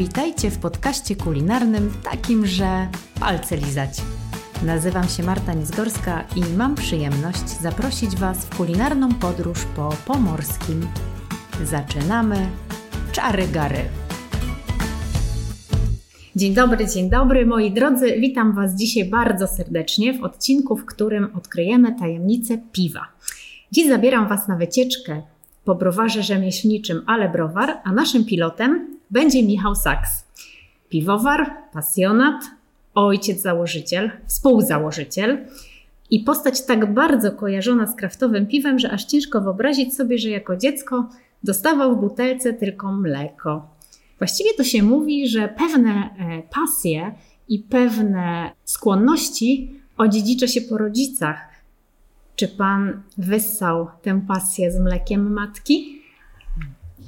Witajcie w podcaście kulinarnym takim, że palce lizać. Nazywam się Marta Nizgorska i mam przyjemność zaprosić Was w kulinarną podróż po pomorskim. Zaczynamy czary gary. Dzień dobry, dzień dobry moi drodzy. Witam Was dzisiaj bardzo serdecznie w odcinku, w którym odkryjemy tajemnicę piwa. Dziś zabieram Was na wycieczkę po browarze rzemieślniczym Ale Browar, a naszym pilotem będzie Michał Saks. Piwowar, pasjonat, ojciec założyciel, współzałożyciel i postać tak bardzo kojarzona z kraftowym piwem, że aż ciężko wyobrazić sobie, że jako dziecko dostawał w butelce tylko mleko. Właściwie to się mówi, że pewne e, pasje i pewne skłonności odziedzicza się po rodzicach. Czy pan wyssał tę pasję z mlekiem matki?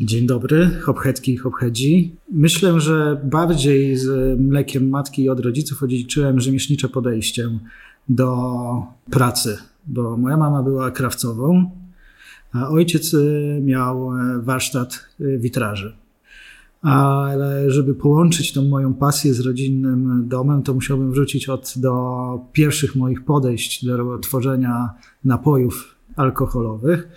Dzień dobry, hopchetki i hopchedzi. Myślę, że bardziej z mlekiem matki i od rodziców odziedziczyłem rzemieślnicze podejście do pracy, bo moja mama była krawcową, a ojciec y, miał e, warsztat y, witraży. Ale żeby połączyć tą moją pasję z rodzinnym domem, to musiałbym wrócić od, do pierwszych moich podejść do tworzenia napojów alkoholowych.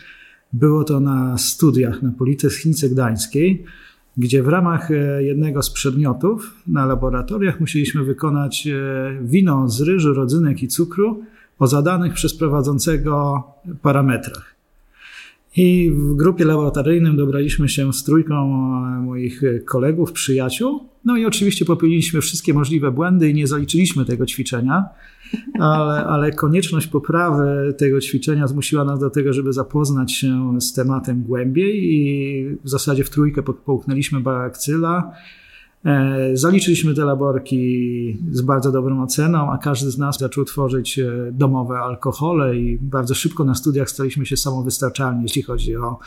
Było to na studiach na Politechnice Gdańskiej, gdzie w ramach e, jednego z przedmiotów na laboratoriach musieliśmy wykonać e, wino z ryżu, rodzynek i cukru o zadanych przez prowadzącego parametrach. I w grupie laboratoryjnym dobraliśmy się z trójką e, moich kolegów, przyjaciół. No i oczywiście popełniliśmy wszystkie możliwe błędy i nie zaliczyliśmy tego ćwiczenia, ale, ale konieczność poprawy tego ćwiczenia zmusiła nas do tego, żeby zapoznać się z tematem głębiej i w zasadzie w trójkę połknęliśmy barakcyla E, zaliczyliśmy te laborki z bardzo dobrą oceną, a każdy z nas zaczął tworzyć e, domowe alkohole i bardzo szybko na studiach staliśmy się samowystarczalni, jeśli chodzi o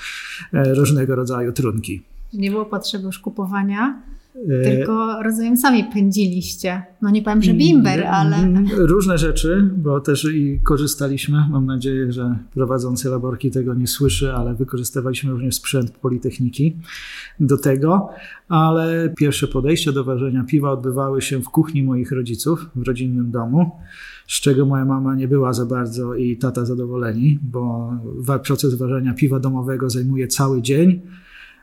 e, różnego rodzaju trunki. Nie było potrzeby już kupowania tylko rozumiem, sami pędziliście. No nie powiem, że bimber, ale. Różne rzeczy, bo też i korzystaliśmy. Mam nadzieję, że prowadzący laborki tego nie słyszy, ale wykorzystywaliśmy również sprzęt Politechniki do tego. Ale pierwsze podejścia do ważenia piwa odbywały się w kuchni moich rodziców, w rodzinnym domu z czego moja mama nie była za bardzo i tata zadowoleni, bo proces ważenia piwa domowego zajmuje cały dzień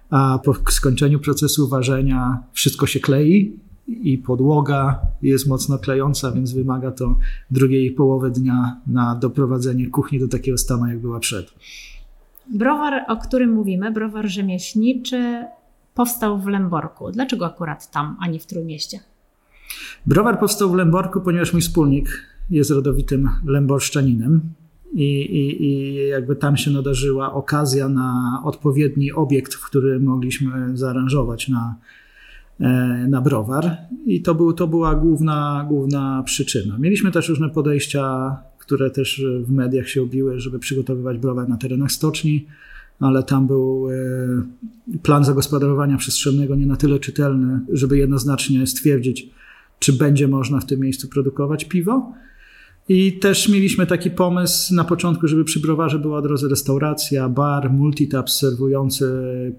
a po skończeniu procesu ważenia wszystko się klei i podłoga jest mocno klejąca, więc wymaga to drugiej połowy dnia na doprowadzenie kuchni do takiego stanu, jak była przed. Browar, o którym mówimy, browar rzemieślniczy, powstał w Lęborku. Dlaczego akurat tam, a nie w Trójmieście? Browar powstał w Lęborku, ponieważ mój wspólnik jest rodowitym lęborszczaninem i, i, i jakby tam się nadarzyła okazja na odpowiedni obiekt, w który mogliśmy zaaranżować na, e, na browar. I to, był, to była główna, główna przyczyna. Mieliśmy też różne podejścia, które też w mediach się obiły, żeby przygotowywać browar na terenach stoczni, ale tam był e, plan zagospodarowania przestrzennego nie na tyle czytelny, żeby jednoznacznie stwierdzić, czy będzie można w tym miejscu produkować piwo. I też mieliśmy taki pomysł na początku, żeby przy browarze była od razu restauracja, bar, multitap serwujący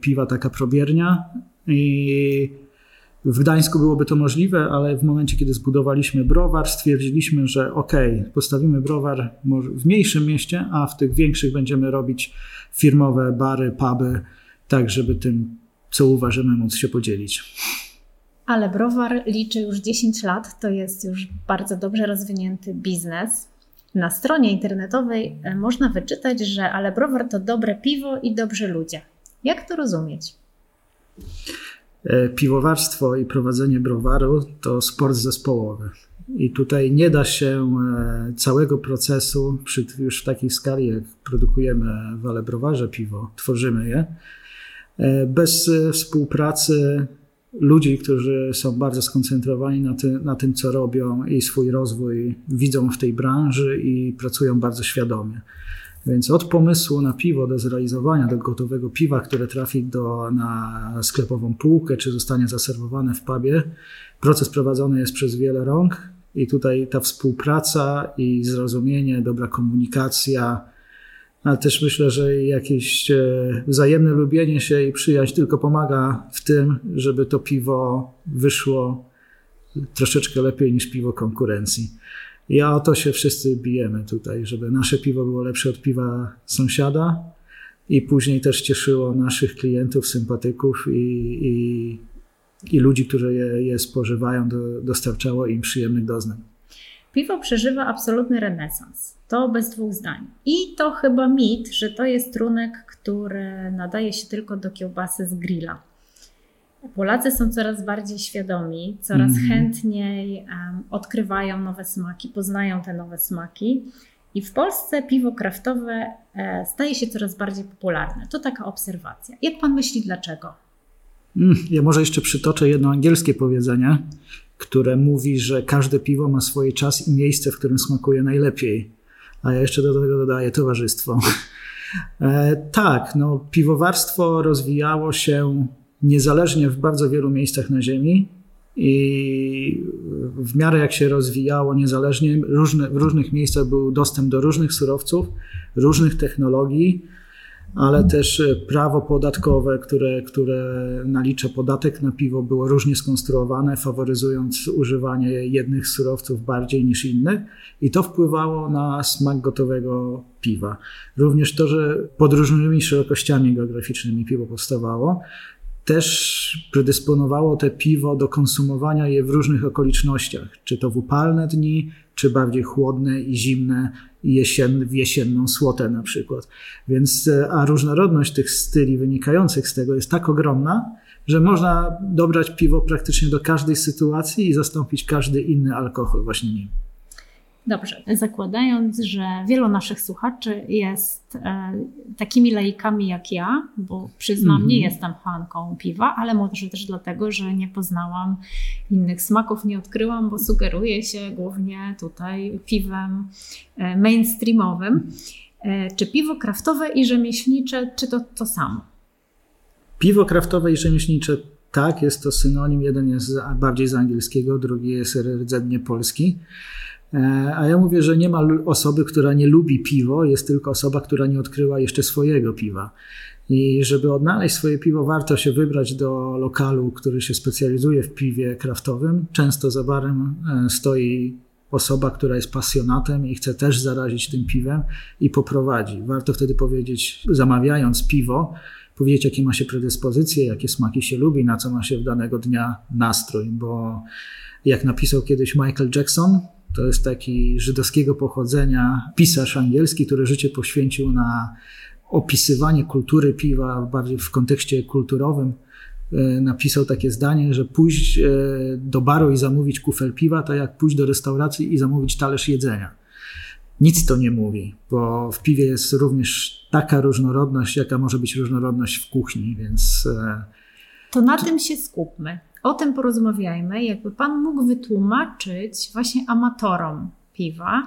piwa, taka probiernia. I w Gdańsku byłoby to możliwe, ale w momencie, kiedy zbudowaliśmy browar, stwierdziliśmy, że ok, postawimy browar w mniejszym mieście, a w tych większych będziemy robić firmowe bary, puby, tak żeby tym, co uważamy, móc się podzielić. Ale browar liczy już 10 lat, to jest już bardzo dobrze rozwinięty biznes. Na stronie internetowej e, można wyczytać, że ale browar to dobre piwo i dobrzy ludzie. Jak to rozumieć? E, piwowarstwo i prowadzenie browaru to sport zespołowy. I tutaj nie da się e, całego procesu, przy, już w takiej skali, jak produkujemy w Ale Browarze piwo, tworzymy je, bez współpracy ludzi, którzy są bardzo skoncentrowani na, ty, na tym, co robią i swój rozwój widzą w tej branży i pracują bardzo świadomie. Więc od pomysłu na piwo do zrealizowania, do gotowego piwa, które trafi do, na sklepową półkę, czy zostanie zaserwowane w pubie, proces prowadzony jest przez wiele rąk i tutaj ta współpraca i zrozumienie, dobra komunikacja, ale też myślę, że jakieś e, wzajemne lubienie się i przyjaźń tylko pomaga w tym, żeby to piwo wyszło troszeczkę lepiej niż piwo konkurencji. I o to się wszyscy bijemy tutaj, żeby nasze piwo było lepsze od piwa sąsiada i później też cieszyło naszych klientów, sympatyków i, i, i ludzi, którzy je, je spożywają, do, dostarczało im przyjemnych doznań. Piwo przeżywa absolutny renesans. To bez dwóch zdań. I to chyba mit, że to jest trunek, który nadaje się tylko do kiełbasy z grilla. Polacy są coraz bardziej świadomi, coraz mm. chętniej um, odkrywają nowe smaki, poznają te nowe smaki. I w Polsce piwo kraftowe e, staje się coraz bardziej popularne. To taka obserwacja. Jak pan myśli, dlaczego? Mm, ja może jeszcze przytoczę jedno angielskie powiedzenie, które mówi, że każde piwo ma swój czas i miejsce, w którym smakuje najlepiej. A ja jeszcze do tego dodaję towarzystwo. E, tak, no, piwowarstwo rozwijało się niezależnie w bardzo wielu miejscach na Ziemi i w miarę jak się rozwijało niezależnie, różne, w różnych miejscach był dostęp do różnych surowców, różnych technologii, ale też prawo podatkowe, które, które nalicza podatek na piwo, było różnie skonstruowane, faworyzując używanie jednych surowców bardziej niż innych, i to wpływało na smak gotowego piwa. Również to, że pod różnymi szerokościami geograficznymi piwo powstawało, też predysponowało te piwo do konsumowania je w różnych okolicznościach, czy to w upalne dni, czy bardziej chłodne i zimne jesien, w jesienną słotę na przykład. Więc, e, a różnorodność tych styli wynikających z tego jest tak ogromna, że można dobrać piwo praktycznie do każdej sytuacji i zastąpić każdy inny alkohol właśnie nim. Dobrze, zakładając, że wielu naszych słuchaczy jest e, takimi laikami jak ja, bo przyznam, mm nie jestem fanką piwa, ale może też dlatego, że nie poznałam innych smaków, nie odkryłam, bo sugeruję się głównie tutaj piwem e, mainstreamowym. E, czy piwo kraftowe i rzemieślnicze, czy to to samo? Piwo kraftowe i rzemieślnicze tak, jest to synonim. Jeden jest bardziej z angielskiego, drugi jest rdzennie polski. E, a ja mówię, że nie ma osoby, która nie lubi piwo, jest tylko osoba, która nie odkryła jeszcze swojego piwa. I żeby odnaleźć swoje piwo, warto się wybrać do lokalu, który się specjalizuje w piwie kraftowym. Często za barem e, stoi osoba, która jest pasjonatem i chce też zarazić tym piwem i poprowadzi. Warto wtedy powiedzieć, zamawiając piwo, powiedzieć, jakie ma się predyspozycje, jakie smaki się lubi, na co ma się w danego dnia nastrój, bo jak napisał kiedyś Michael Jackson, to jest taki żydowskiego pochodzenia pisarz angielski, który życie poświęcił na opisywanie kultury piwa bardziej w kontekście kulturowym. E, napisał takie zdanie, że pójść e, do baru i zamówić kufel piwa, to jak pójść do restauracji i zamówić talerz jedzenia. Nic to nie mówi, bo w piwie jest również taka różnorodność, jaka może być różnorodność w kuchni, więc. E, to na tym się skupmy o tym porozmawiajmy. Jakby Pan mógł wytłumaczyć właśnie amatorom piwa,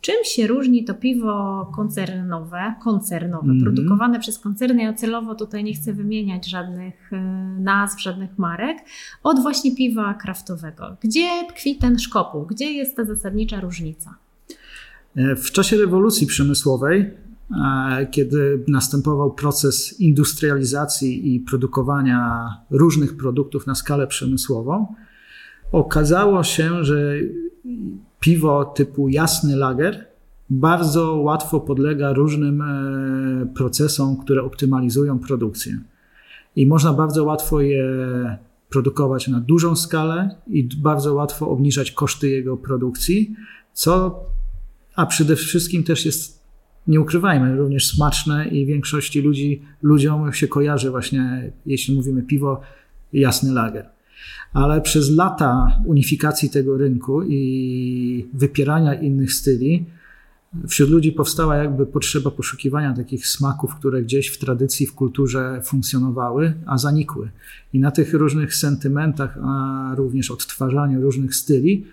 czym się różni to piwo koncernowe, koncernowe, mm -hmm. produkowane przez koncerny. Ja celowo tutaj nie chcę wymieniać żadnych e, nazw, żadnych marek, od właśnie piwa kraftowego. Gdzie tkwi ten szkopuł? Gdzie jest ta zasadnicza różnica? E, w czasie rewolucji przemysłowej kiedy następował proces industrializacji i produkowania różnych produktów na skalę przemysłową, okazało się, że piwo typu jasny lager bardzo łatwo podlega różnym e, procesom, które optymalizują produkcję. I można bardzo łatwo je produkować na dużą skalę i bardzo łatwo obniżać koszty jego produkcji, co a przede wszystkim też jest nie ukrywajmy, również smaczne i większości ludzi, ludziom się kojarzy właśnie, jeśli mówimy piwo, jasny lager. Ale przez lata unifikacji tego rynku i wypierania innych styli, wśród ludzi powstała jakby potrzeba poszukiwania takich smaków, które gdzieś w tradycji, w kulturze funkcjonowały, a zanikły. I na tych różnych sentymentach, a również odtwarzaniu różnych styli,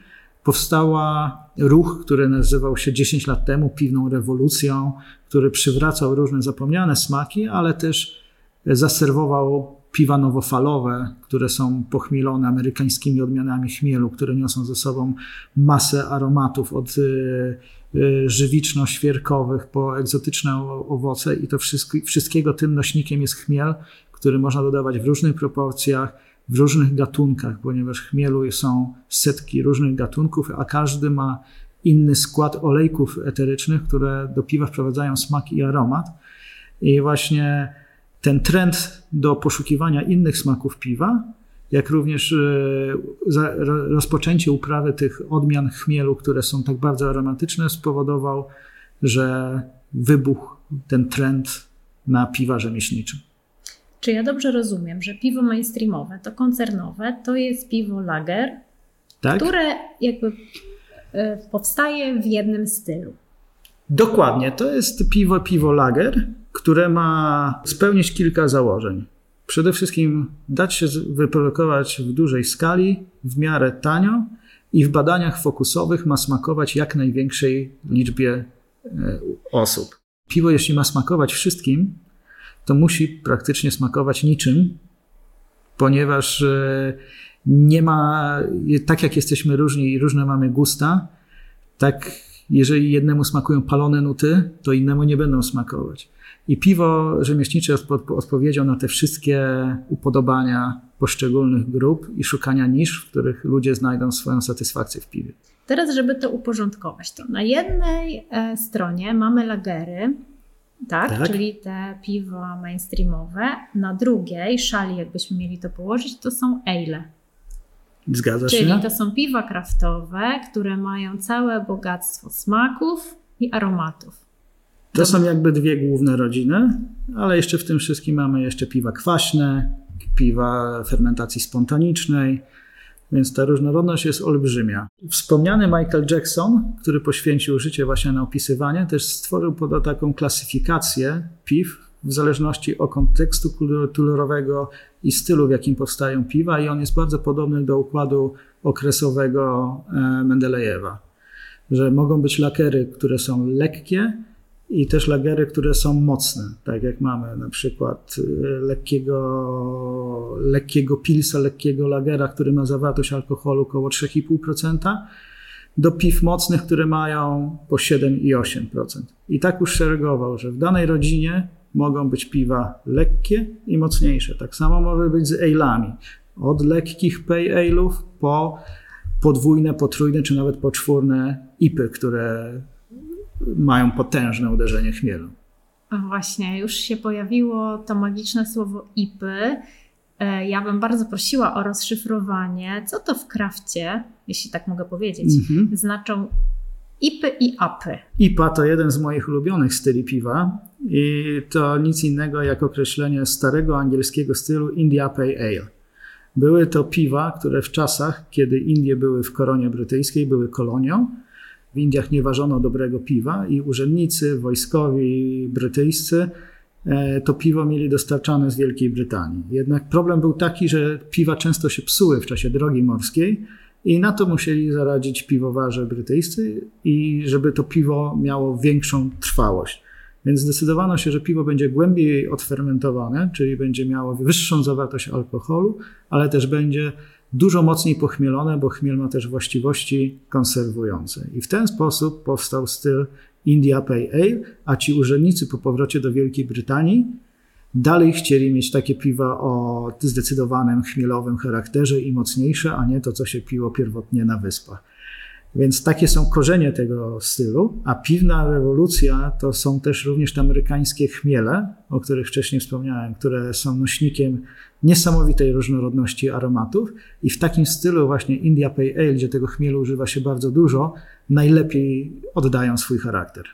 powstała ruch, który nazywał się 10 lat temu piwną rewolucją, który przywracał różne zapomniane smaki, ale też zaserwował piwa nowofalowe, które są pochmielone amerykańskimi odmianami chmielu, które niosą ze sobą masę aromatów od y, żywiczno-świerkowych, po egzotyczne owoce i to wszystkiego tym nośnikiem jest chmiel, który można dodawać w różnych proporcjach, w różnych gatunkach, ponieważ chmielu są setki różnych gatunków, a każdy ma inny skład olejków eterycznych, które do piwa wprowadzają smak i aromat. I właśnie ten trend do poszukiwania innych smaków piwa, jak również e, rozpoczęcie uprawy tych odmian chmielu, które są tak bardzo aromatyczne, spowodował, że wybuchł ten trend na piwa rzemieślnicze. Czy ja dobrze rozumiem, że piwo mainstreamowe, to koncernowe, to jest piwo lager, tak? które jakby e, powstaje w jednym stylu? Dokładnie, to jest piwo, piwo lager, które ma spełnić kilka założeń. Przede wszystkim dać się wyprodukować w dużej skali, w miarę tanio i w badaniach fokusowych ma smakować jak największej liczbie e, osób. Piwo, jeśli ma smakować wszystkim, to musi praktycznie smakować niczym, ponieważ e, nie ma, tak jak jesteśmy różni i różne mamy gusta, tak jeżeli jednemu smakują palone nuty, to innemu nie będą smakować. I piwo rzemieślnicze jest odpowiedzią na te wszystkie upodobania poszczególnych grup i szukania nisz, w których ludzie znajdą swoją satysfakcję w piwie. Teraz, żeby to uporządkować, to na jednej e, stronie mamy lagery, tak? tak? Czyli te piwa mainstreamowe. Na drugiej szali, jakbyśmy mieli to położyć, to są ale. Zgadza Czyli się. Czyli to są piwa kraftowe, które mają całe bogactwo smaków i aromatów. To są jakby dwie główne rodziny, ale jeszcze w tym wszystkim mamy jeszcze piwa kwaśne, piwa fermentacji spontanicznej, więc ta różnorodność jest olbrzymia. Wspomniany Michael Jackson, który poświęcił życie właśnie na opisywanie, też stworzył pod taką klasyfikację piw w zależności od kontekstu kulturowego i stylu, w jakim powstają piwa, i on jest bardzo podobny do układu okresowego e, Mendelejewa, że mogą być lakery, które są lekkie, i też lagery, które są mocne, tak jak mamy na przykład y, lekkiego, lekkiego pilsa, lekkiego lagera, który ma zawartość alkoholu około 3,5%, do piw mocnych, które mają po 7 i 8%. I tak już że w danej rodzinie mogą być piwa lekkie i mocniejsze. Tak samo może być z ale'ami. Od lekkich pale ale'ów po podwójne, potrójne czy nawet poczwórne ipy, które mają potężne uderzenie chmielu. Właśnie, już się pojawiło to magiczne słowo IPy. E, ja bym bardzo prosiła o rozszyfrowanie, co to w krafcie, jeśli tak mogę powiedzieć, mhm. znaczą IPy i APy. IPA to jeden z moich ulubionych styli piwa i to nic innego jak określenie starego angielskiego stylu India Pale Ale. Były to piwa, które w czasach, kiedy Indie były w koronie brytyjskiej, były kolonią, w Indiach nie ważono dobrego piwa i urzędnicy wojskowi brytyjscy e, to piwo mieli dostarczane z Wielkiej Brytanii. Jednak problem był taki, że piwa często się psuły w czasie drogi morskiej i na to musieli zaradzić piwowarze brytyjscy i żeby to piwo miało większą trwałość. Więc zdecydowano się, że piwo będzie głębiej odfermentowane, czyli będzie miało wyższą zawartość alkoholu, ale też będzie dużo mocniej pochmielone, bo chmiel ma też właściwości konserwujące. I w ten sposób powstał styl India Pale Ale, a ci urzędnicy po powrocie do Wielkiej Brytanii dalej chcieli mieć takie piwa o zdecydowanym chmielowym charakterze i mocniejsze, a nie to, co się piło pierwotnie na wyspach. Więc takie są korzenie tego stylu, a piwna rewolucja to są też również te amerykańskie chmiele, o których wcześniej wspomniałem, które są nośnikiem niesamowitej różnorodności aromatów i w takim stylu właśnie India Pale Ale, gdzie tego chmielu używa się bardzo dużo, najlepiej oddają swój charakter.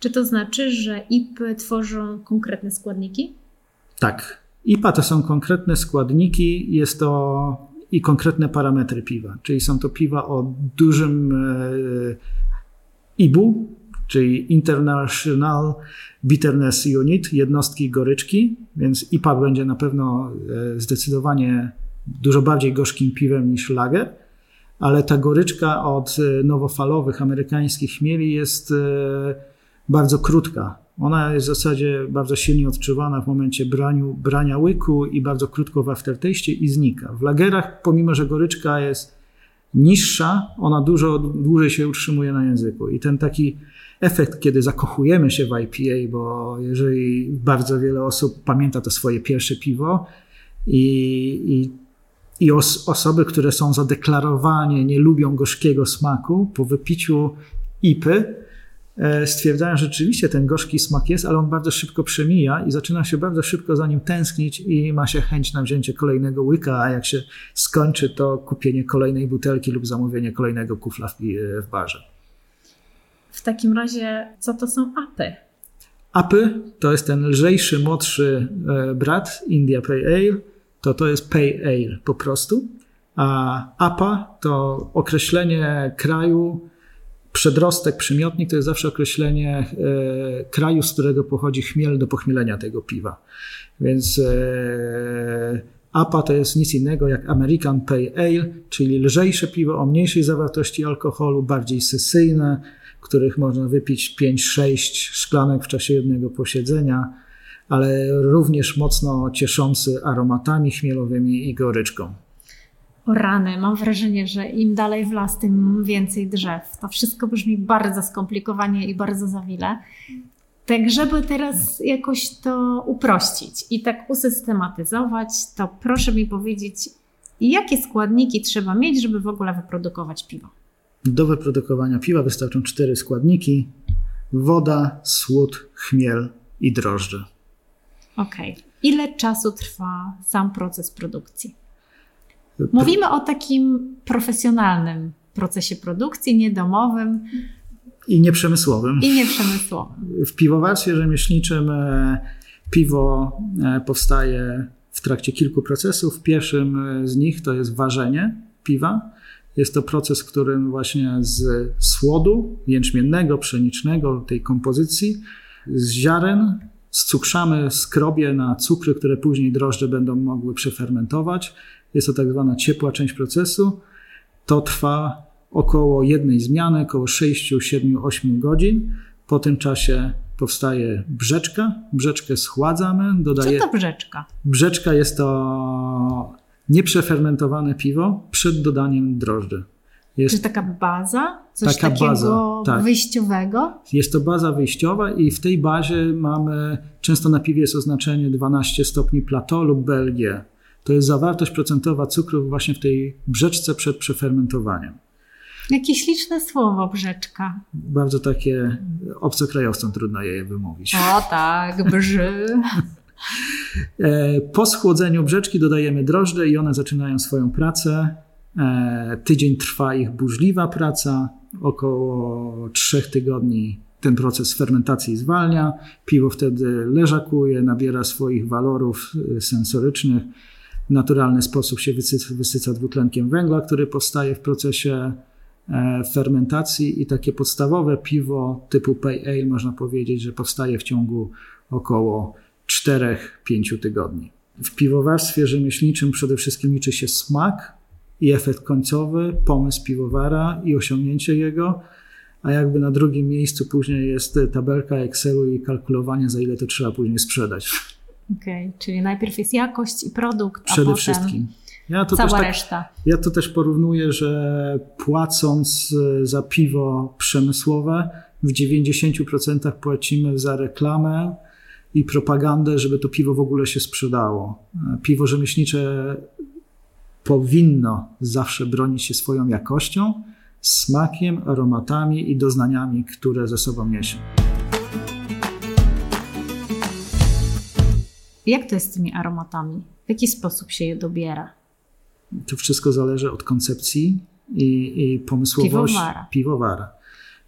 Czy to znaczy, że IPy tworzą konkretne składniki? Tak. IPA to są konkretne składniki, jest to i konkretne parametry piwa, czyli są to piwa o dużym e, IBU, czyli International Bitterness Unit, jednostki goryczki, więc IPA będzie na pewno e, zdecydowanie dużo bardziej gorzkim piwem niż lager, ale ta goryczka od e, nowofalowych amerykańskich chmieli jest bardzo krótka. Ona jest w zasadzie bardzo silnie odczuwana w momencie braniu, brania łyku i bardzo krótko w aftertaście i znika. W lagerach, pomimo że goryczka jest niższa, ona dużo dłużej się utrzymuje na języku. I ten taki efekt, kiedy zakochujemy się w IPA, bo jeżeli bardzo wiele osób pamięta to swoje pierwsze piwo i, i, i os, osoby, które są zadeklarowanie, nie lubią gorzkiego smaku, po wypiciu IPy stwierdzają, że rzeczywiście ten gorzki smak jest, ale on bardzo szybko przemija i zaczyna się bardzo szybko za nim tęsknić i ma się chęć na wzięcie kolejnego łyka, a jak się skończy, to kupienie kolejnej butelki lub zamówienie kolejnego kufla w, w barze. W takim razie, co to są apy? Apy to jest ten lżejszy, młodszy e, brat India Pale Ale, to to jest Pale Ale po prostu. A APA to określenie kraju, przedrostek, przymiotnik to jest zawsze określenie e, kraju, z którego pochodzi chmiel do pochmielenia tego piwa. Więc e, APA to jest nic innego jak American Pale Ale, czyli lżejsze piwo o mniejszej zawartości alkoholu, bardziej sesyjne, których można wypić 5-6 szklanek w czasie jednego posiedzenia, ale również mocno cieszący aromatami chmielowymi i goryczką. O rany, mam wrażenie, że im dalej w las, tym więcej drzew. To wszystko brzmi bardzo skomplikowanie i bardzo zawile. Tak, żeby teraz jakoś to uprościć i tak usystematyzować, to proszę mi powiedzieć, jakie składniki trzeba mieć, żeby w ogóle wyprodukować piwo? Do wyprodukowania piwa wystarczą cztery składniki: woda, słód, chmiel i drożdże. Okej. Okay. Ile czasu trwa sam proces produkcji? Mówimy o takim profesjonalnym procesie produkcji, niedomowym. I nieprzemysłowym. I nieprzemysłowym. W piwowarstwie rzemieślniczym e, piwo e, powstaje w trakcie kilku procesów. Pierwszym e, z nich to jest ważenie piwa. Jest to proces, w którym właśnie z słodu jęczmiennego, pszenicznego, tej kompozycji, z ziaren scukrzamy skrobie na cukry, które później drożdże będą mogły przefermentować. Jest to tak zwana ciepła część procesu. To trwa około jednej zmiany, około 6, 7, 8 godzin. Po tym czasie powstaje brzeczka. Brzeczkę schładzamy. Dodaje... Co to brzeczka? Brzeczka jest to nieprzefermentowane piwo przed dodaniem drożdży. Jest Czy taka baza? Coś taka takiego baza, tak. wyjściowego? Jest to baza wyjściowa i w tej bazie mamy, często na piwie jest oznaczenie 12 stopni plateau lub BLG. To jest zawartość procentowa cukru właśnie w tej brzeczce przed przefermentowaniem. Jakie śliczne słowo, brzeczka. Bardzo takie obcokrajowcom trudno je wymówić. O tak, brzy. E, po schłodzeniu brzeczki dodajemy drożdże i one zaczynają swoją pracę. E, tydzień trwa ich burzliwa praca, około trzech tygodni ten proces fermentacji zwalnia, piwo wtedy leżakuje, nabiera swoich walorów e, sensorycznych, naturalny sposób się wysyca, dwutlenkiem węgla, który powstaje w procesie fermentacji i takie podstawowe piwo typu Pale Ale można powiedzieć, że powstaje w ciągu około 4-5 tygodni. W piwowarstwie rzemieślniczym przede wszystkim liczy się smak i efekt końcowy, pomysł piwowara i osiągnięcie jego, a jakby na drugim miejscu później jest tabelka Excelu i kalkulowanie, za ile to trzeba później sprzedać. Okej, okay, czyli najpierw jest jakość i produkt, a Przede potem wszystkim. Ja to cała tak, reszta. Ja to też porównuję, że płacąc za piwo przemysłowe, w 90% płacimy za reklamę, i propagandę, żeby to piwo w ogóle się sprzedało. Piwo rzemieślnicze powinno zawsze bronić się swoją jakością, smakiem, aromatami i doznaniami, które ze sobą niesie. Jak to jest z tymi aromatami? W jaki sposób się je dobiera? To wszystko zależy od koncepcji i, i pomysłowości piwowara. piwowara.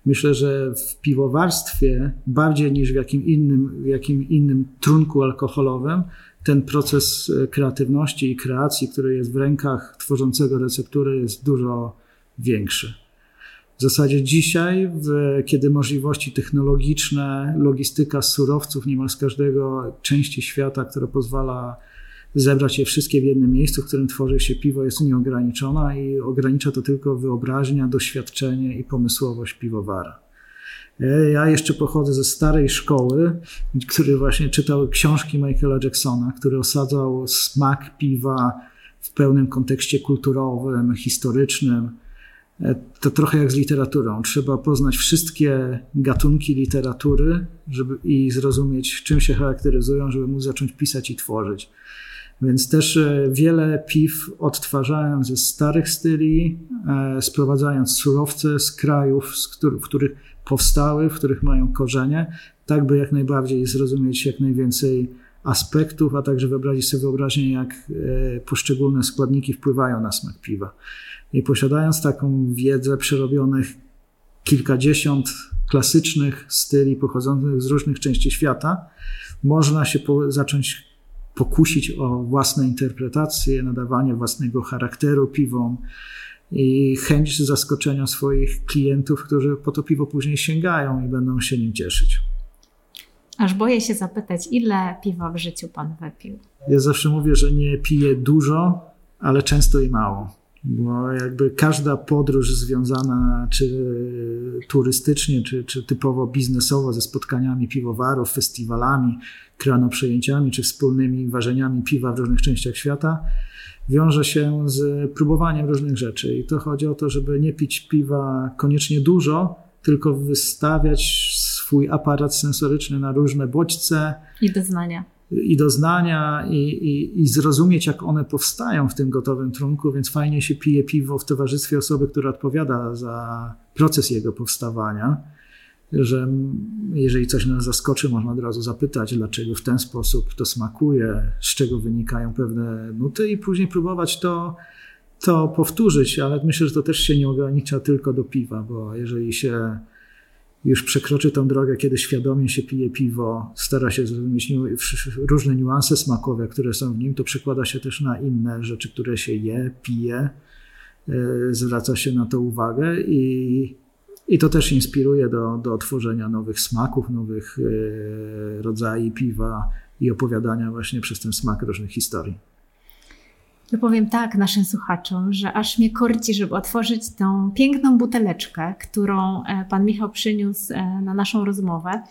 Myślę, że w piwowarstwie bardziej niż w jakim innym, w jakim innym trunku alkoholowym ten proces e, kreatywności i kreacji, który jest w rękach tworzącego receptury, jest dużo większy. W zasadzie dzisiaj, w, kiedy możliwości technologiczne, logistyka surowców niemal z każdego części świata, która pozwala zebrać je wszystkie w jednym miejscu, w którym tworzy się piwo, jest nieograniczona i ogranicza to tylko wyobraźnia, doświadczenie i pomysłowość piwowara. E, ja jeszcze pochodzę ze starej szkoły, który właśnie czytał książki Michaela Jacksona, który osadzał smak piwa w pełnym kontekście kulturowym, historycznym. E, to trochę jak z literaturą. Trzeba poznać wszystkie gatunki literatury żeby, i zrozumieć, czym się charakteryzują, żeby móc zacząć pisać i tworzyć. Więc też e, wiele piw odtwarzałem ze starych styli, e, sprowadzając surowce z krajów, w których powstały, w których mają korzenie, tak by jak najbardziej zrozumieć jak najwięcej aspektów, a także wyobrazić sobie wyobraźnię, jak poszczególne składniki wpływają na smak piwa. I posiadając taką wiedzę przerobionych kilkadziesiąt klasycznych styli pochodzących z różnych części świata, można się po, zacząć pokusić o własne interpretacje, nadawanie własnego charakteru piwom i chęć zaskoczenia swoich klientów, którzy po to piwo później sięgają i będą się nim cieszyć. Aż boję się zapytać, ile piwa w życiu pan wypił? Ja zawsze mówię, że nie piję dużo, ale często i mało bo jakby każda podróż związana czy turystycznie, czy, czy typowo biznesowo ze spotkaniami piwowarów, festiwalami, kranoprzejęciami, czy wspólnymi ważeniami piwa w różnych częściach świata, wiąże się z próbowaniem różnych rzeczy. I to chodzi o to, żeby nie pić piwa koniecznie dużo, tylko wystawiać swój aparat sensoryczny na różne bodźce. I doznania i doznania, i, i, i, zrozumieć, jak one powstają w tym gotowym trunku, więc fajnie się pije piwo w towarzystwie osoby, która odpowiada za proces jego powstawania. Że jeżeli coś nas zaskoczy, można od razu zapytać, dlaczego w ten sposób to smakuje, z czego wynikają pewne nuty, i później próbować to, to powtórzyć. Ale myślę, że to też się nie ogranicza tylko do piwa, bo jeżeli się już przekroczy tą drogę, kiedy świadomie się pije piwo, stara się zrozumieć różne niuanse smakowe, które są w nim, to przekłada się też na inne rzeczy, które się je, pije, e, zwraca się na to uwagę i, i to też inspiruje do, do tworzenia nowych smaków, nowych e, rodzajów piwa i opowiadania właśnie przez ten smak różnych historii. Ja powiem tak naszym słuchaczom, że aż mnie korci, żeby otworzyć tą piękną buteleczkę, którą e, pan Michał przyniósł e, na naszą rozmowę.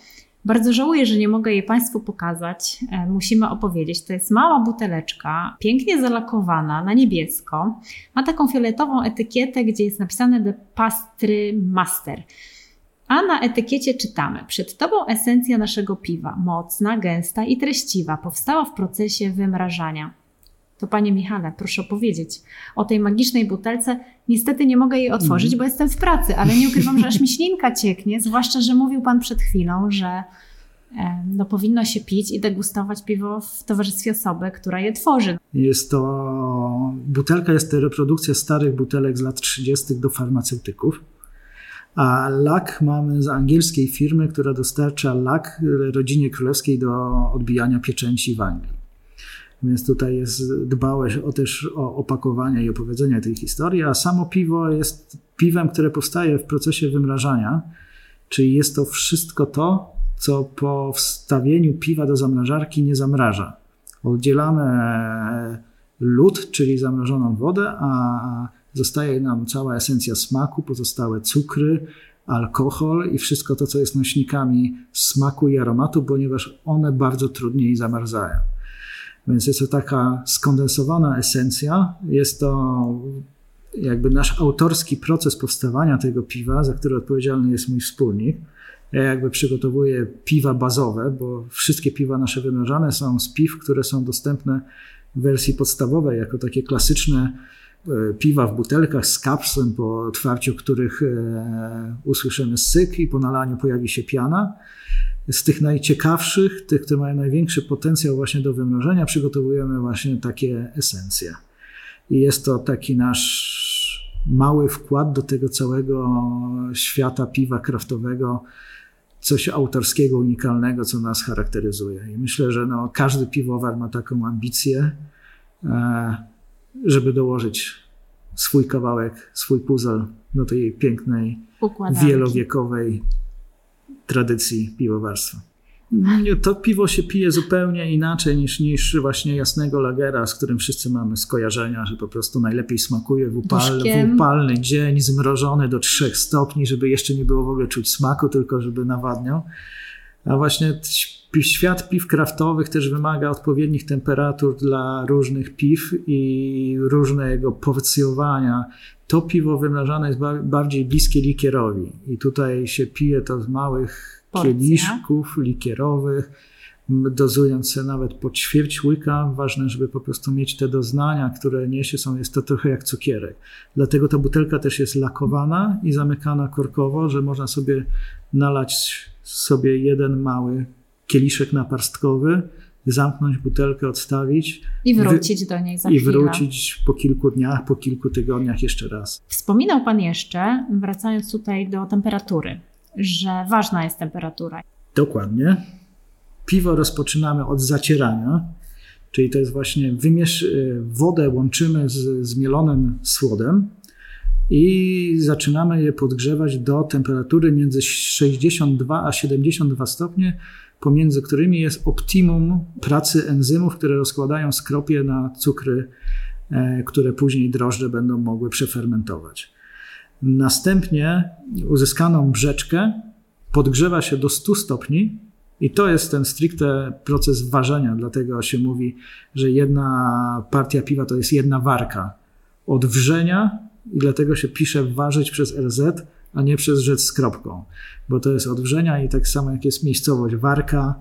Bardzo żałuję, że nie mogę jej Państwu pokazać. E, musimy opowiedzieć. To jest mała buteleczka, pięknie zalakowana na niebiesko. Ma taką fioletową etykietę, gdzie jest napisane The Pastry Master. A na etykiecie czytamy: Przed Tobą esencja naszego piwa, mocna, gęsta i treściwa, powstała w procesie wymrażania. To panie Michale, proszę opowiedzieć o tej magicznej butelce. Niestety nie mogę jej otworzyć, mm. bo jestem w pracy, ale nie ukrywam, że aż mi ślinka cieknie, zwłaszcza, że mówił pan przed chwilą, że no, powinno się pić i degustować piwo w towarzystwie osoby, która je tworzy. Jest to, butelka jest to reprodukcja starych butelek z lat 30. do farmaceutyków. A lak mamy z angielskiej firmy, która dostarcza lak rodzinie królewskiej do odbijania pieczęci w Anglii. Więc tutaj jest dbałeś o też o opakowanie i opowiedzenie tej historii, a samo piwo jest piwem, które powstaje w procesie wymrażania, czyli jest to wszystko to, co po wstawieniu piwa do zamrażarki nie zamraża. Oddzielamy lód, czyli zamrożoną wodę, a zostaje nam cała esencja smaku, pozostałe cukry, alkohol i wszystko to, co jest nośnikami smaku i aromatu, ponieważ one bardzo trudniej zamarzają. Więc jest to taka skondensowana esencja. Jest to jakby nasz autorski proces powstawania tego piwa, za który odpowiedzialny jest mój wspólnik. Ja jakby przygotowuję piwa bazowe, bo wszystkie piwa nasze wymierzane są z piw, które są dostępne w wersji podstawowej, jako takie klasyczne e, piwa w butelkach z kapsłem, po otwarciu których e, usłyszymy syk i po nalaniu pojawi się piana z tych najciekawszych, tych, które mają największy potencjał właśnie do wymnożenia, przygotowujemy właśnie takie esencje. I jest to taki nasz mały wkład do tego całego świata piwa kraftowego, coś autorskiego, unikalnego, co nas charakteryzuje. I myślę, że no, każdy piwowar ma taką ambicję, e, żeby dołożyć swój kawałek, swój puzzle do tej pięknej, Układanki. wielowiekowej tradycji piwowarstwa. To piwo się pije zupełnie inaczej niż, niż właśnie jasnego lagera, z którym wszyscy mamy skojarzenia, że po prostu najlepiej smakuje w, upal, w upalny dzień, zmrożony do 3 stopni, żeby jeszcze nie było w ogóle czuć smaku, tylko żeby nawadniał. A właśnie Świat piw kraftowych też wymaga odpowiednich temperatur dla różnych piw i różnego porcjowania. To piwo wymrażane jest bardziej bliskie likierowi i tutaj się pije to z małych Porcja. kieliszków likierowych, dozując się nawet po ćwierć łyka. Ważne, żeby po prostu mieć te doznania, które niesie są, jest to trochę jak cukierek. Dlatego ta butelka też jest lakowana i zamykana korkowo, że można sobie nalać sobie jeden mały kieliszek naparstkowy, zamknąć butelkę, odstawić. I wrócić do niej za I chwilę. wrócić po kilku dniach, po kilku tygodniach jeszcze raz. Wspominał Pan jeszcze, wracając tutaj do temperatury, że ważna jest temperatura. Dokładnie. Piwo rozpoczynamy od zacierania, czyli to jest właśnie wymiesz... Y, wodę łączymy z zmielonym słodem i zaczynamy je podgrzewać do temperatury między 62 a 72 stopnie, pomiędzy którymi jest optimum pracy enzymów, które rozkładają skropie na cukry, e, które później drożdże będą mogły przefermentować. Następnie uzyskaną brzeczkę podgrzewa się do 100 stopni i to jest ten stricte proces ważenia, dlatego się mówi, że jedna partia piwa to jest jedna warka. Od wrzenia i dlatego się pisze ważyć przez RZ, a nie przez rzecz z kropką, bo to jest odwrzenia i tak samo jak jest miejscowość Warka,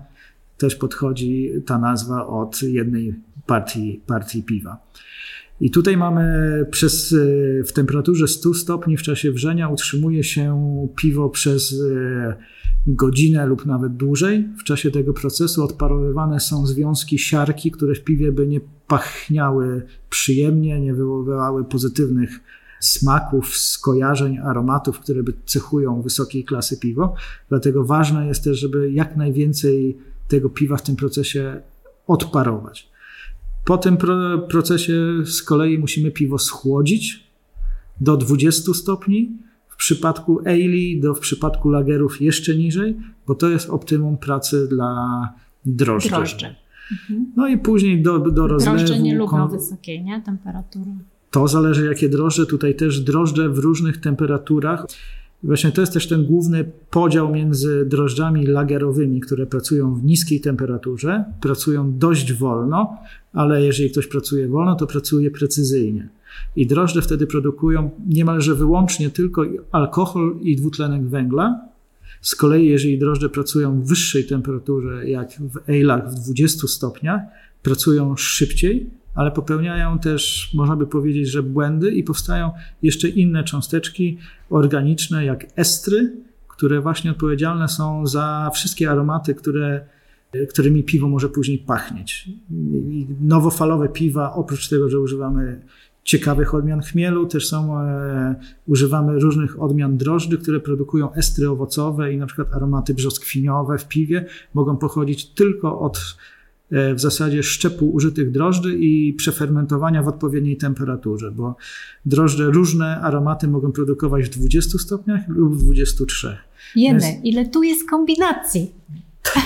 też podchodzi ta nazwa od jednej partii, partii piwa. I tutaj mamy przez, w temperaturze 100 stopni w czasie wrzenia utrzymuje się piwo przez e, godzinę lub nawet dłużej. W czasie tego procesu odparowywane są związki siarki, które w piwie by nie pachniały przyjemnie, nie wywoływały pozytywnych smaków, skojarzeń, aromatów, które by cechują wysokiej klasy piwo. Dlatego ważne jest też, żeby jak najwięcej tego piwa w tym procesie odparować. Po tym procesie z kolei musimy piwo schłodzić do 20 stopni. W przypadku ale, do w przypadku lagerów jeszcze niżej, bo to jest optymum pracy dla drożdży. Drożdże. Mhm. No i później do, do rozlewu. Drożdże nie lubią wysokiej nie? temperatury. To zależy jakie drożdże. Tutaj też drożdże w różnych temperaturach. Właśnie to jest też ten główny podział między drożdżami lagerowymi, które pracują w niskiej temperaturze, pracują dość wolno, ale jeżeli ktoś pracuje wolno, to pracuje precyzyjnie. I drożdże wtedy produkują niemalże wyłącznie tylko alkohol i dwutlenek węgla. Z kolei, jeżeli drożdże pracują w wyższej temperaturze, jak w ale'ach w 20 stopniach, pracują szybciej, ale popełniają też, można by powiedzieć, że błędy i powstają jeszcze inne cząsteczki organiczne, jak estry, które właśnie odpowiedzialne są za wszystkie aromaty, które, którymi piwo może później pachnieć. I nowofalowe piwa, oprócz tego, że używamy ciekawych odmian chmielu, też są, e, używamy różnych odmian drożdży, które produkują estry owocowe i na przykład aromaty brzoskwiniowe w piwie mogą pochodzić tylko od E, w zasadzie szczepu użytych drożdży i przefermentowania w odpowiedniej temperaturze, bo drożdże różne aromaty mogą produkować w 20 stopniach lub w 23. Jemy, Więc ile tu jest kombinacji.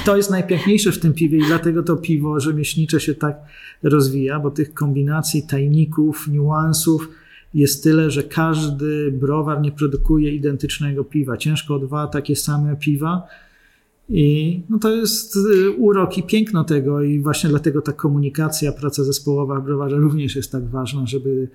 To jest najpiękniejsze w tym piwie i dlatego to piwo rzemieślnicze się tak rozwija, bo tych kombinacji, tajników, niuansów jest tyle, że każdy browar nie produkuje identycznego piwa. Ciężko o dwa takie same piwa i no to jest y, urok i piękno tego, i właśnie dlatego ta komunikacja, praca zespołowa w browarze również jest tak ważna, żeby,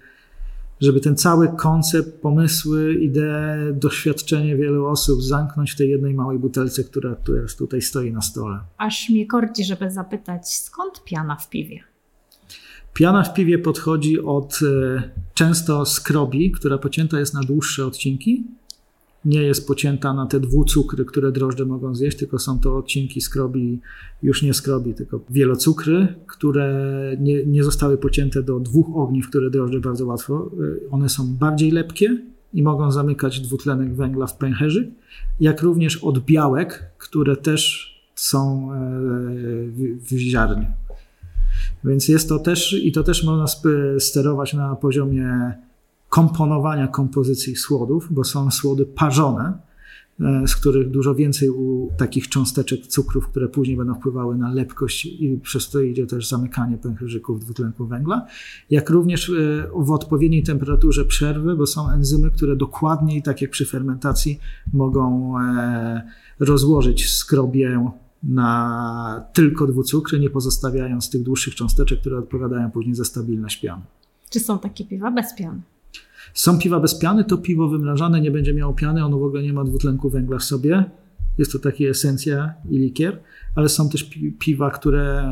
żeby ten cały koncept, pomysły, idee, doświadczenie wielu osób zamknąć w tej jednej małej butelce, która, która tutaj stoi na stole. Aż mnie korci, żeby zapytać, skąd piana w piwie? Piana w piwie podchodzi od y, często skrobi, która pocięta jest na dłuższe odcinki nie jest pocięta na te dwucukry, które drożdże mogą zjeść, tylko są to odcinki skrobi, już nie skrobi, tylko wielocukry, które nie, nie zostały pocięte do dwóch ogniw, które drożdże bardzo łatwo. Y, one są bardziej lepkie i mogą zamykać dwutlenek węgla w pęcherzyk, jak również od białek, które też są e, w ziarnie. Więc jest to też, i to też można sterować na poziomie komponowania kompozycji słodów, bo są słody parzone, e, z których dużo więcej u takich cząsteczek cukrów, które później będą wpływały na lepkość i przez to idzie też zamykanie pęcherzyków dwutlenku węgla, jak również e, w odpowiedniej temperaturze przerwy, bo są enzymy, które dokładniej, tak jak przy fermentacji, mogą e, rozłożyć skrobię na tylko dwucukry, nie pozostawiając tych dłuższych cząsteczek, które odpowiadają później za stabilność piany. Czy są takie piwa bez piany? Są piwa bez piany, to piwo wymrażane nie będzie miało piany, ono w ogóle nie ma dwutlenku węgla w sobie. Jest to takie esencja i likier, ale są też piwa, które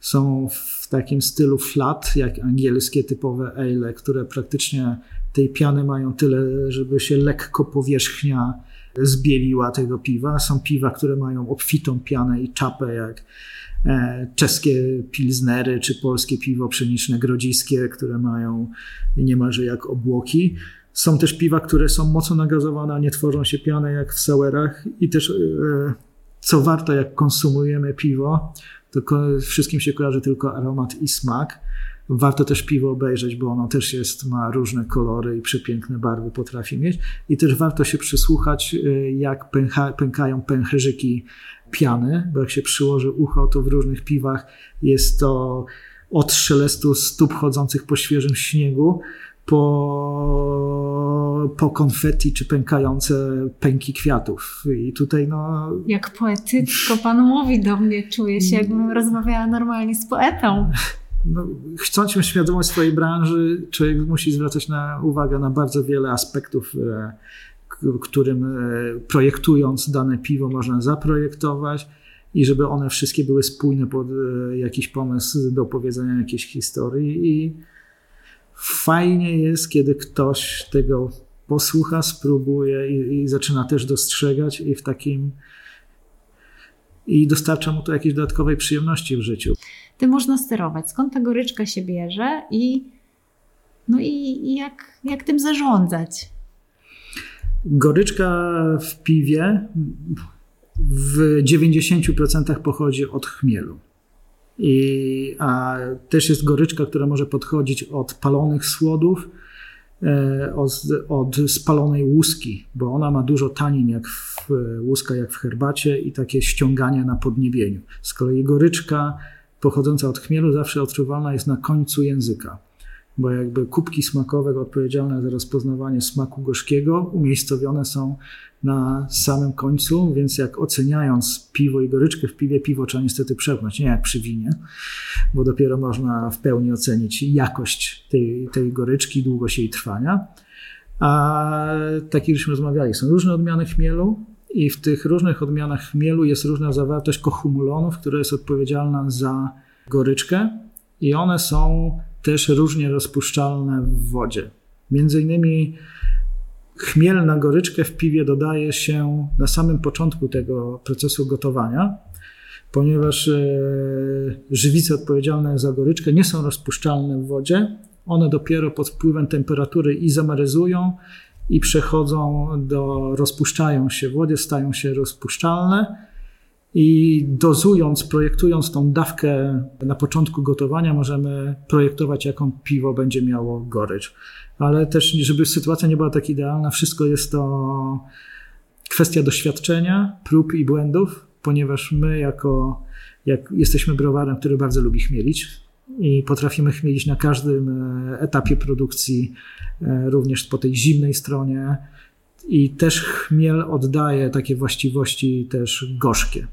są w takim stylu flat, jak angielskie typowe ale, które praktycznie tej piany mają tyle, żeby się lekko powierzchnia zbieliła tego piwa. Są piwa, które mają obfitą pianę i czapę, jak czeskie pilznery czy polskie piwo pszeniczne grodziskie, które mają niemalże jak obłoki. Są też piwa, które są mocno nagazowane, nie tworzą się piany jak w sowerach i też e, co warto, jak konsumujemy piwo, to wszystkim się kojarzy tylko aromat i smak. Warto też piwo obejrzeć, bo ono też jest, ma różne kolory i przepiękne barwy potrafi mieć. I też warto się przysłuchać, y, jak pęcha, pękają pęcherzyki piany, bo jak się przyłoży ucho, to w różnych piwach jest to od szelestu stóp chodzących po świeżym śniegu, po, po konfetti czy pękające pęki kwiatów. I tutaj no... Jak poetycko pan mówi do mnie, czuję się jakbym rozmawiała normalnie z poetą. No, chcąc mieć świadomość swojej branży, człowiek musi zwracać na uwagę na bardzo wiele aspektów, e, którym e, projektując dane piwo można zaprojektować i żeby one wszystkie były spójne pod e, jakiś pomysł do opowiedzenia jakiejś historii i fajnie jest, kiedy ktoś tego posłucha, spróbuje i, i zaczyna też dostrzegać i w takim i dostarcza mu to jakiejś dodatkowej przyjemności w życiu. Ty można sterować, skąd ta goryczka się bierze i, no i, i jak, jak tym zarządzać. Goryczka w piwie w 90% pochodzi od chmielu. I, a też jest goryczka, która może podchodzić od palonych słodów, e, od, od spalonej łuski, bo ona ma dużo tanin jak w, łuska, jak w herbacie i takie ściąganie na podniebieniu. Z kolei goryczka pochodząca od chmielu zawsze odczuwalna jest na końcu języka bo jakby kubki smakowe odpowiedzialne za rozpoznawanie smaku gorzkiego umiejscowione są na samym końcu, więc jak oceniając piwo i goryczkę w piwie, piwo trzeba niestety przełknąć, nie jak przy winie, bo dopiero można w pełni ocenić jakość tej, tej goryczki, długość jej trwania. A tak jak żeśmy rozmawiali, są różne odmiany chmielu i w tych różnych odmianach chmielu jest różna zawartość kohumulonów, która jest odpowiedzialna za goryczkę i one są też różnie rozpuszczalne w wodzie. Między innymi chmiel na goryczkę w piwie dodaje się na samym początku tego procesu gotowania, ponieważ e, żywice odpowiedzialne za goryczkę nie są rozpuszczalne w wodzie. One dopiero pod wpływem temperatury izomeryzują i przechodzą do, rozpuszczają się w wodzie, stają się rozpuszczalne i dozując, projektując tą dawkę na początku gotowania, możemy projektować, jaką piwo będzie miało gorycz. Ale też, żeby sytuacja nie była tak idealna, wszystko jest to kwestia doświadczenia, prób i błędów, ponieważ my, jako jak jesteśmy browarem, który bardzo lubi chmielić i potrafimy chmielić na każdym e, etapie produkcji, e, również po tej zimnej stronie. I też chmiel oddaje takie właściwości też gorzkie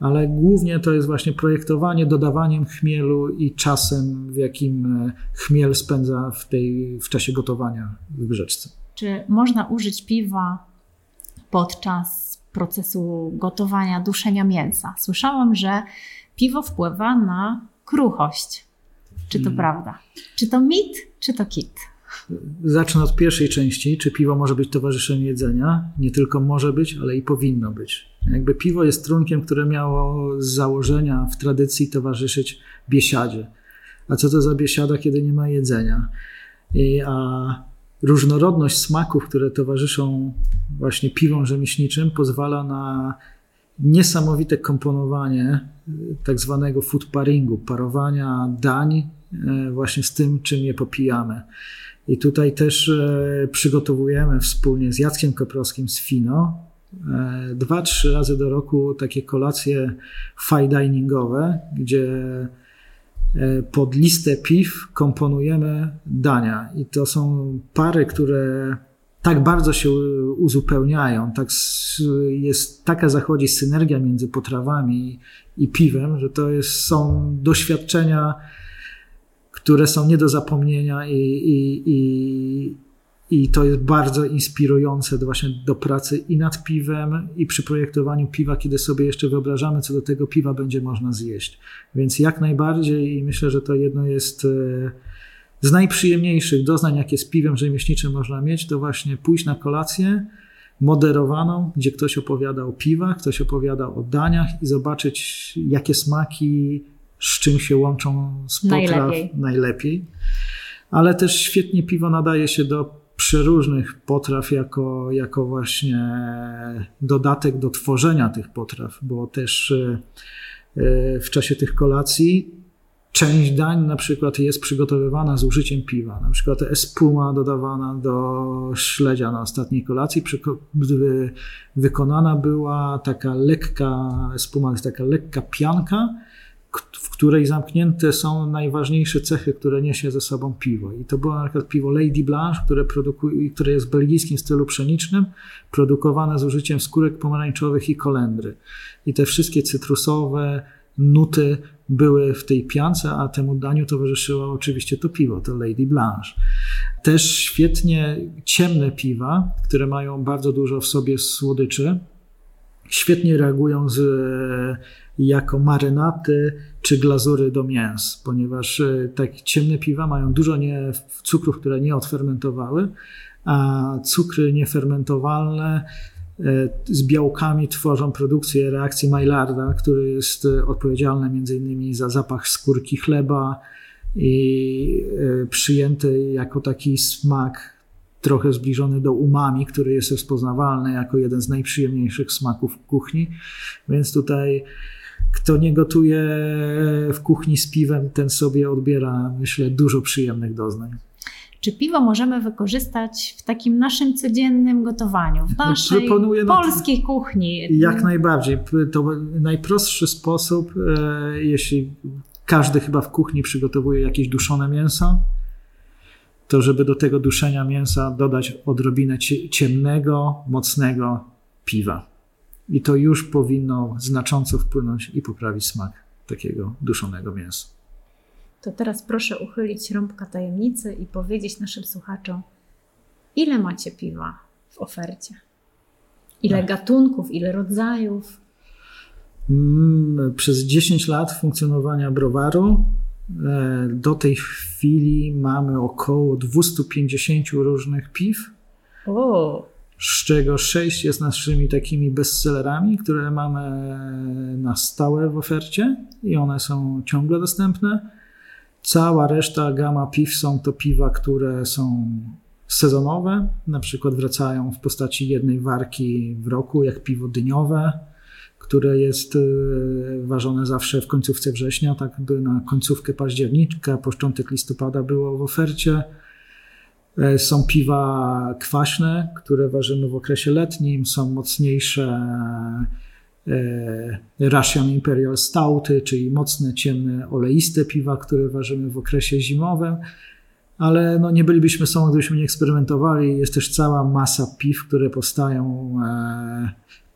ale głównie to jest właśnie projektowanie dodawaniem chmielu i czasem, w jakim e, chmiel spędza w, tej, w czasie gotowania w brzeczce. Czy można użyć piwa podczas procesu gotowania, duszenia mięsa? Słyszałam, że piwo wpływa na kruchość. Czy to hmm. prawda? Czy to mit, czy to kit? Zacznę od pierwszej części. Czy piwo może być towarzyszem jedzenia? Nie tylko może być, ale i powinno być. Jakby piwo jest trunkiem, które miało z założenia w tradycji towarzyszyć biesiadzie. A co to za biesiada, kiedy nie ma jedzenia? I, a różnorodność smaków, które towarzyszą właśnie piwom rzemieślniczym, pozwala na niesamowite komponowanie tak zwanego food paringu, parowania dań e, właśnie z tym, czym je popijamy. I tutaj też e, przygotowujemy wspólnie z Jackiem Koprowskim z Fino e, dwa, trzy razy do roku takie kolacje fine diningowe, gdzie e, pod listę piw komponujemy dania. I to są pary, które tak bardzo się uzupełniają, tak jest, taka zachodzi synergia między potrawami i piwem, że to jest, są doświadczenia, które są nie do zapomnienia i, i, i, i to jest bardzo inspirujące do, właśnie do pracy i nad piwem, i przy projektowaniu piwa, kiedy sobie jeszcze wyobrażamy, co do tego piwa będzie można zjeść. Więc jak najbardziej i myślę, że to jedno jest e, z najprzyjemniejszych doznań, jakie z piwem rzemieślniczym można mieć, to właśnie pójść na kolację moderowaną, gdzie ktoś opowiada o piwach, ktoś opowiada o daniach i zobaczyć, jakie smaki z czym się łączą z potraw najlepiej. najlepiej. Ale też świetnie piwo nadaje się do przeróżnych potraw jako, jako właśnie dodatek do tworzenia tych potraw, bo też e, e, w czasie tych kolacji część dań na przykład jest przygotowywana z użyciem piwa. Na przykład espuma dodawana do śledzia na ostatniej kolacji wykonana była taka lekka, espuma to jest taka lekka pianka, w której zamknięte są najważniejsze cechy, które niesie ze sobą piwo. I to było na przykład piwo Lady Blanche, które, które jest w belgijskim stylu pszenicznym, produkowane z użyciem skórek pomarańczowych i kolendry. I te wszystkie cytrusowe nuty były w tej piance, a temu daniu towarzyszyło oczywiście to piwo, to Lady Blanche. Też świetnie ciemne piwa, które mają bardzo dużo w sobie słodyczy, świetnie reagują z, jako marynaty czy glazury do mięs, ponieważ e, tak ciemne piwa mają dużo nie, cukrów, które nie odfermentowały, a cukry niefermentowalne e, z białkami tworzą produkcję reakcji Maillarda, który jest e, odpowiedzialny m.in. za zapach skórki chleba i przyjęty jako taki smak trochę zbliżony do umami, który jest rozpoznawalny jako jeden z najprzyjemniejszych smaków w kuchni. Więc tutaj kto nie gotuje w kuchni z piwem, ten sobie odbiera, myślę, dużo przyjemnych doznań. Czy piwo możemy wykorzystać w takim naszym codziennym gotowaniu, w naszej Proponuję polskiej kuchni? Jak najbardziej. To najprostszy sposób, e, jeśli każdy chyba w kuchni przygotowuje jakieś duszone mięso, to żeby do tego duszenia mięsa dodać odrobinę ciemnego, mocnego piwa. I to już powinno znacząco wpłynąć i poprawić smak takiego duszonego mięsa. To teraz proszę uchylić rąbka tajemnicy i powiedzieć naszym słuchaczom, ile macie piwa w ofercie? Ile tak. gatunków, ile rodzajów? Mm, przez 10 lat funkcjonowania browaru do tej chwili mamy około 250 różnych piw. O z czego sześć jest naszymi takimi bestsellerami, które mamy na stałe w ofercie i one są ciągle dostępne. Cała reszta gama piw są to piwa, które są sezonowe, na przykład wracają w postaci jednej warki w roku, jak piwo dyniowe, które jest e, ważone zawsze w końcówce września, tak by na końcówkę października, początek listopada było w ofercie. E, są piwa kwaśne, które ważymy w okresie letnim, są mocniejsze e, Russian Imperial Stouty, czyli mocne, ciemne, oleiste piwa, które ważymy w okresie zimowym, ale no nie bylibyśmy sobą, gdybyśmy nie eksperymentowali. Jest też cała masa piw, które powstają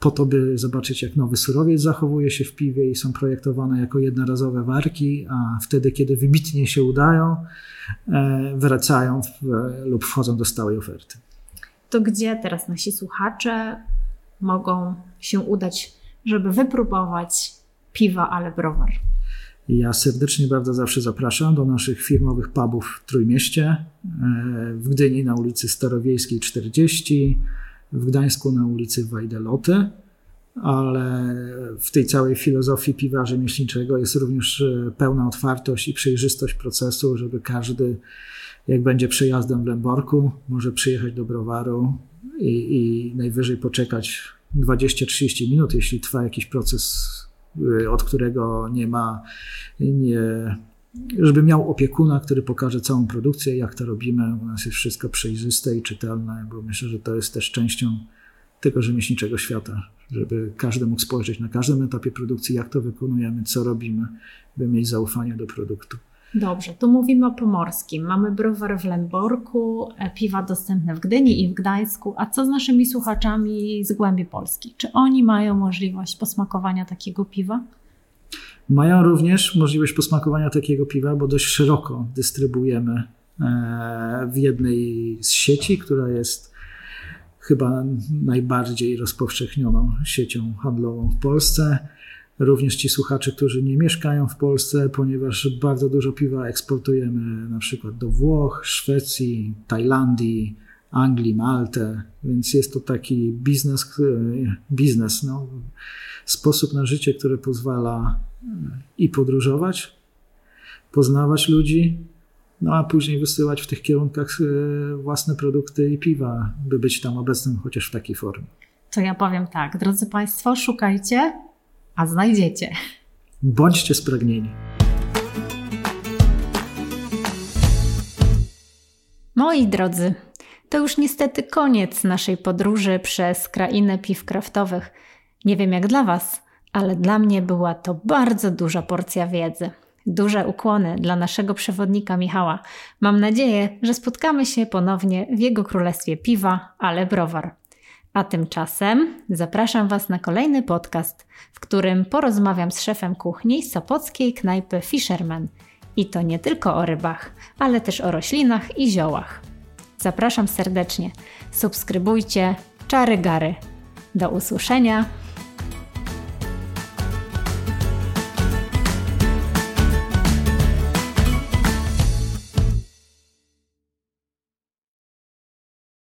po to, by zobaczyć, jak nowy surowiec zachowuje się w piwie i są projektowane jako jednorazowe warki, a wtedy, kiedy wybitnie się udają, e, wracają w, lub wchodzą do stałej oferty. To gdzie teraz nasi słuchacze mogą się udać, żeby wypróbować piwa, ale browar? Ja serdecznie bardzo zawsze zapraszam do naszych firmowych pubów w Trójmieście, e, w Gdyni na ulicy Starowiejskiej 40, w Gdańsku na ulicy Wajdeloty, ale w tej całej filozofii piwa rzemieślniczego jest również e, pełna otwartość i przejrzystość procesu, żeby każdy, jak będzie przejazdem w Lęborku, może przyjechać do browaru i, i najwyżej poczekać 20-30 minut, jeśli trwa jakiś proces, e, od którego nie ma, nie, żeby miał opiekuna, który pokaże całą produkcję, jak to robimy. U nas jest wszystko przejrzyste i czytelne, bo myślę, że to jest też częścią tego rzemieślniczego świata, żeby każdy mógł spojrzeć na każdym etapie produkcji, jak to wykonujemy, co robimy, by mieć zaufanie do produktu. Dobrze, tu mówimy o pomorskim. Mamy browar w Lęborku, e, piwa dostępne w Gdyni i w Gdańsku. A co z naszymi słuchaczami z głębi Polski? Czy oni mają możliwość posmakowania takiego piwa? Mają również możliwość posmakowania takiego piwa, bo dość szeroko dystrybuujemy e, w jednej z sieci, która jest chyba najbardziej rozpowszechnioną siecią handlową w Polsce. Również ci słuchacze, którzy nie mieszkają w Polsce, ponieważ bardzo dużo piwa eksportujemy na przykład do Włoch, Szwecji, Tajlandii, Anglii, Maltę, więc jest to taki biznes, biznes no, sposób na życie, który pozwala i podróżować, poznawać ludzi, no a później wysyłać w tych kierunkach e, własne produkty i piwa, by być tam obecnym chociaż w takiej formie. To ja powiem tak, drodzy Państwo, szukajcie, a znajdziecie. Bądźcie spragnieni. Moi drodzy, to już niestety koniec naszej podróży przez krainę piw kraftowych. Nie wiem jak dla Was, ale dla mnie była to bardzo duża porcja wiedzy. Duże ukłony dla naszego przewodnika Michała. Mam nadzieję, że spotkamy się ponownie w jego królestwie piwa, ale browar. A tymczasem zapraszam Was na kolejny podcast, w którym porozmawiam z szefem kuchni sopockiej knajpy Fisherman. I to nie tylko o rybach, ale też o roślinach i ziołach. Zapraszam serdecznie. Subskrybujcie Czary Gary. Do usłyszenia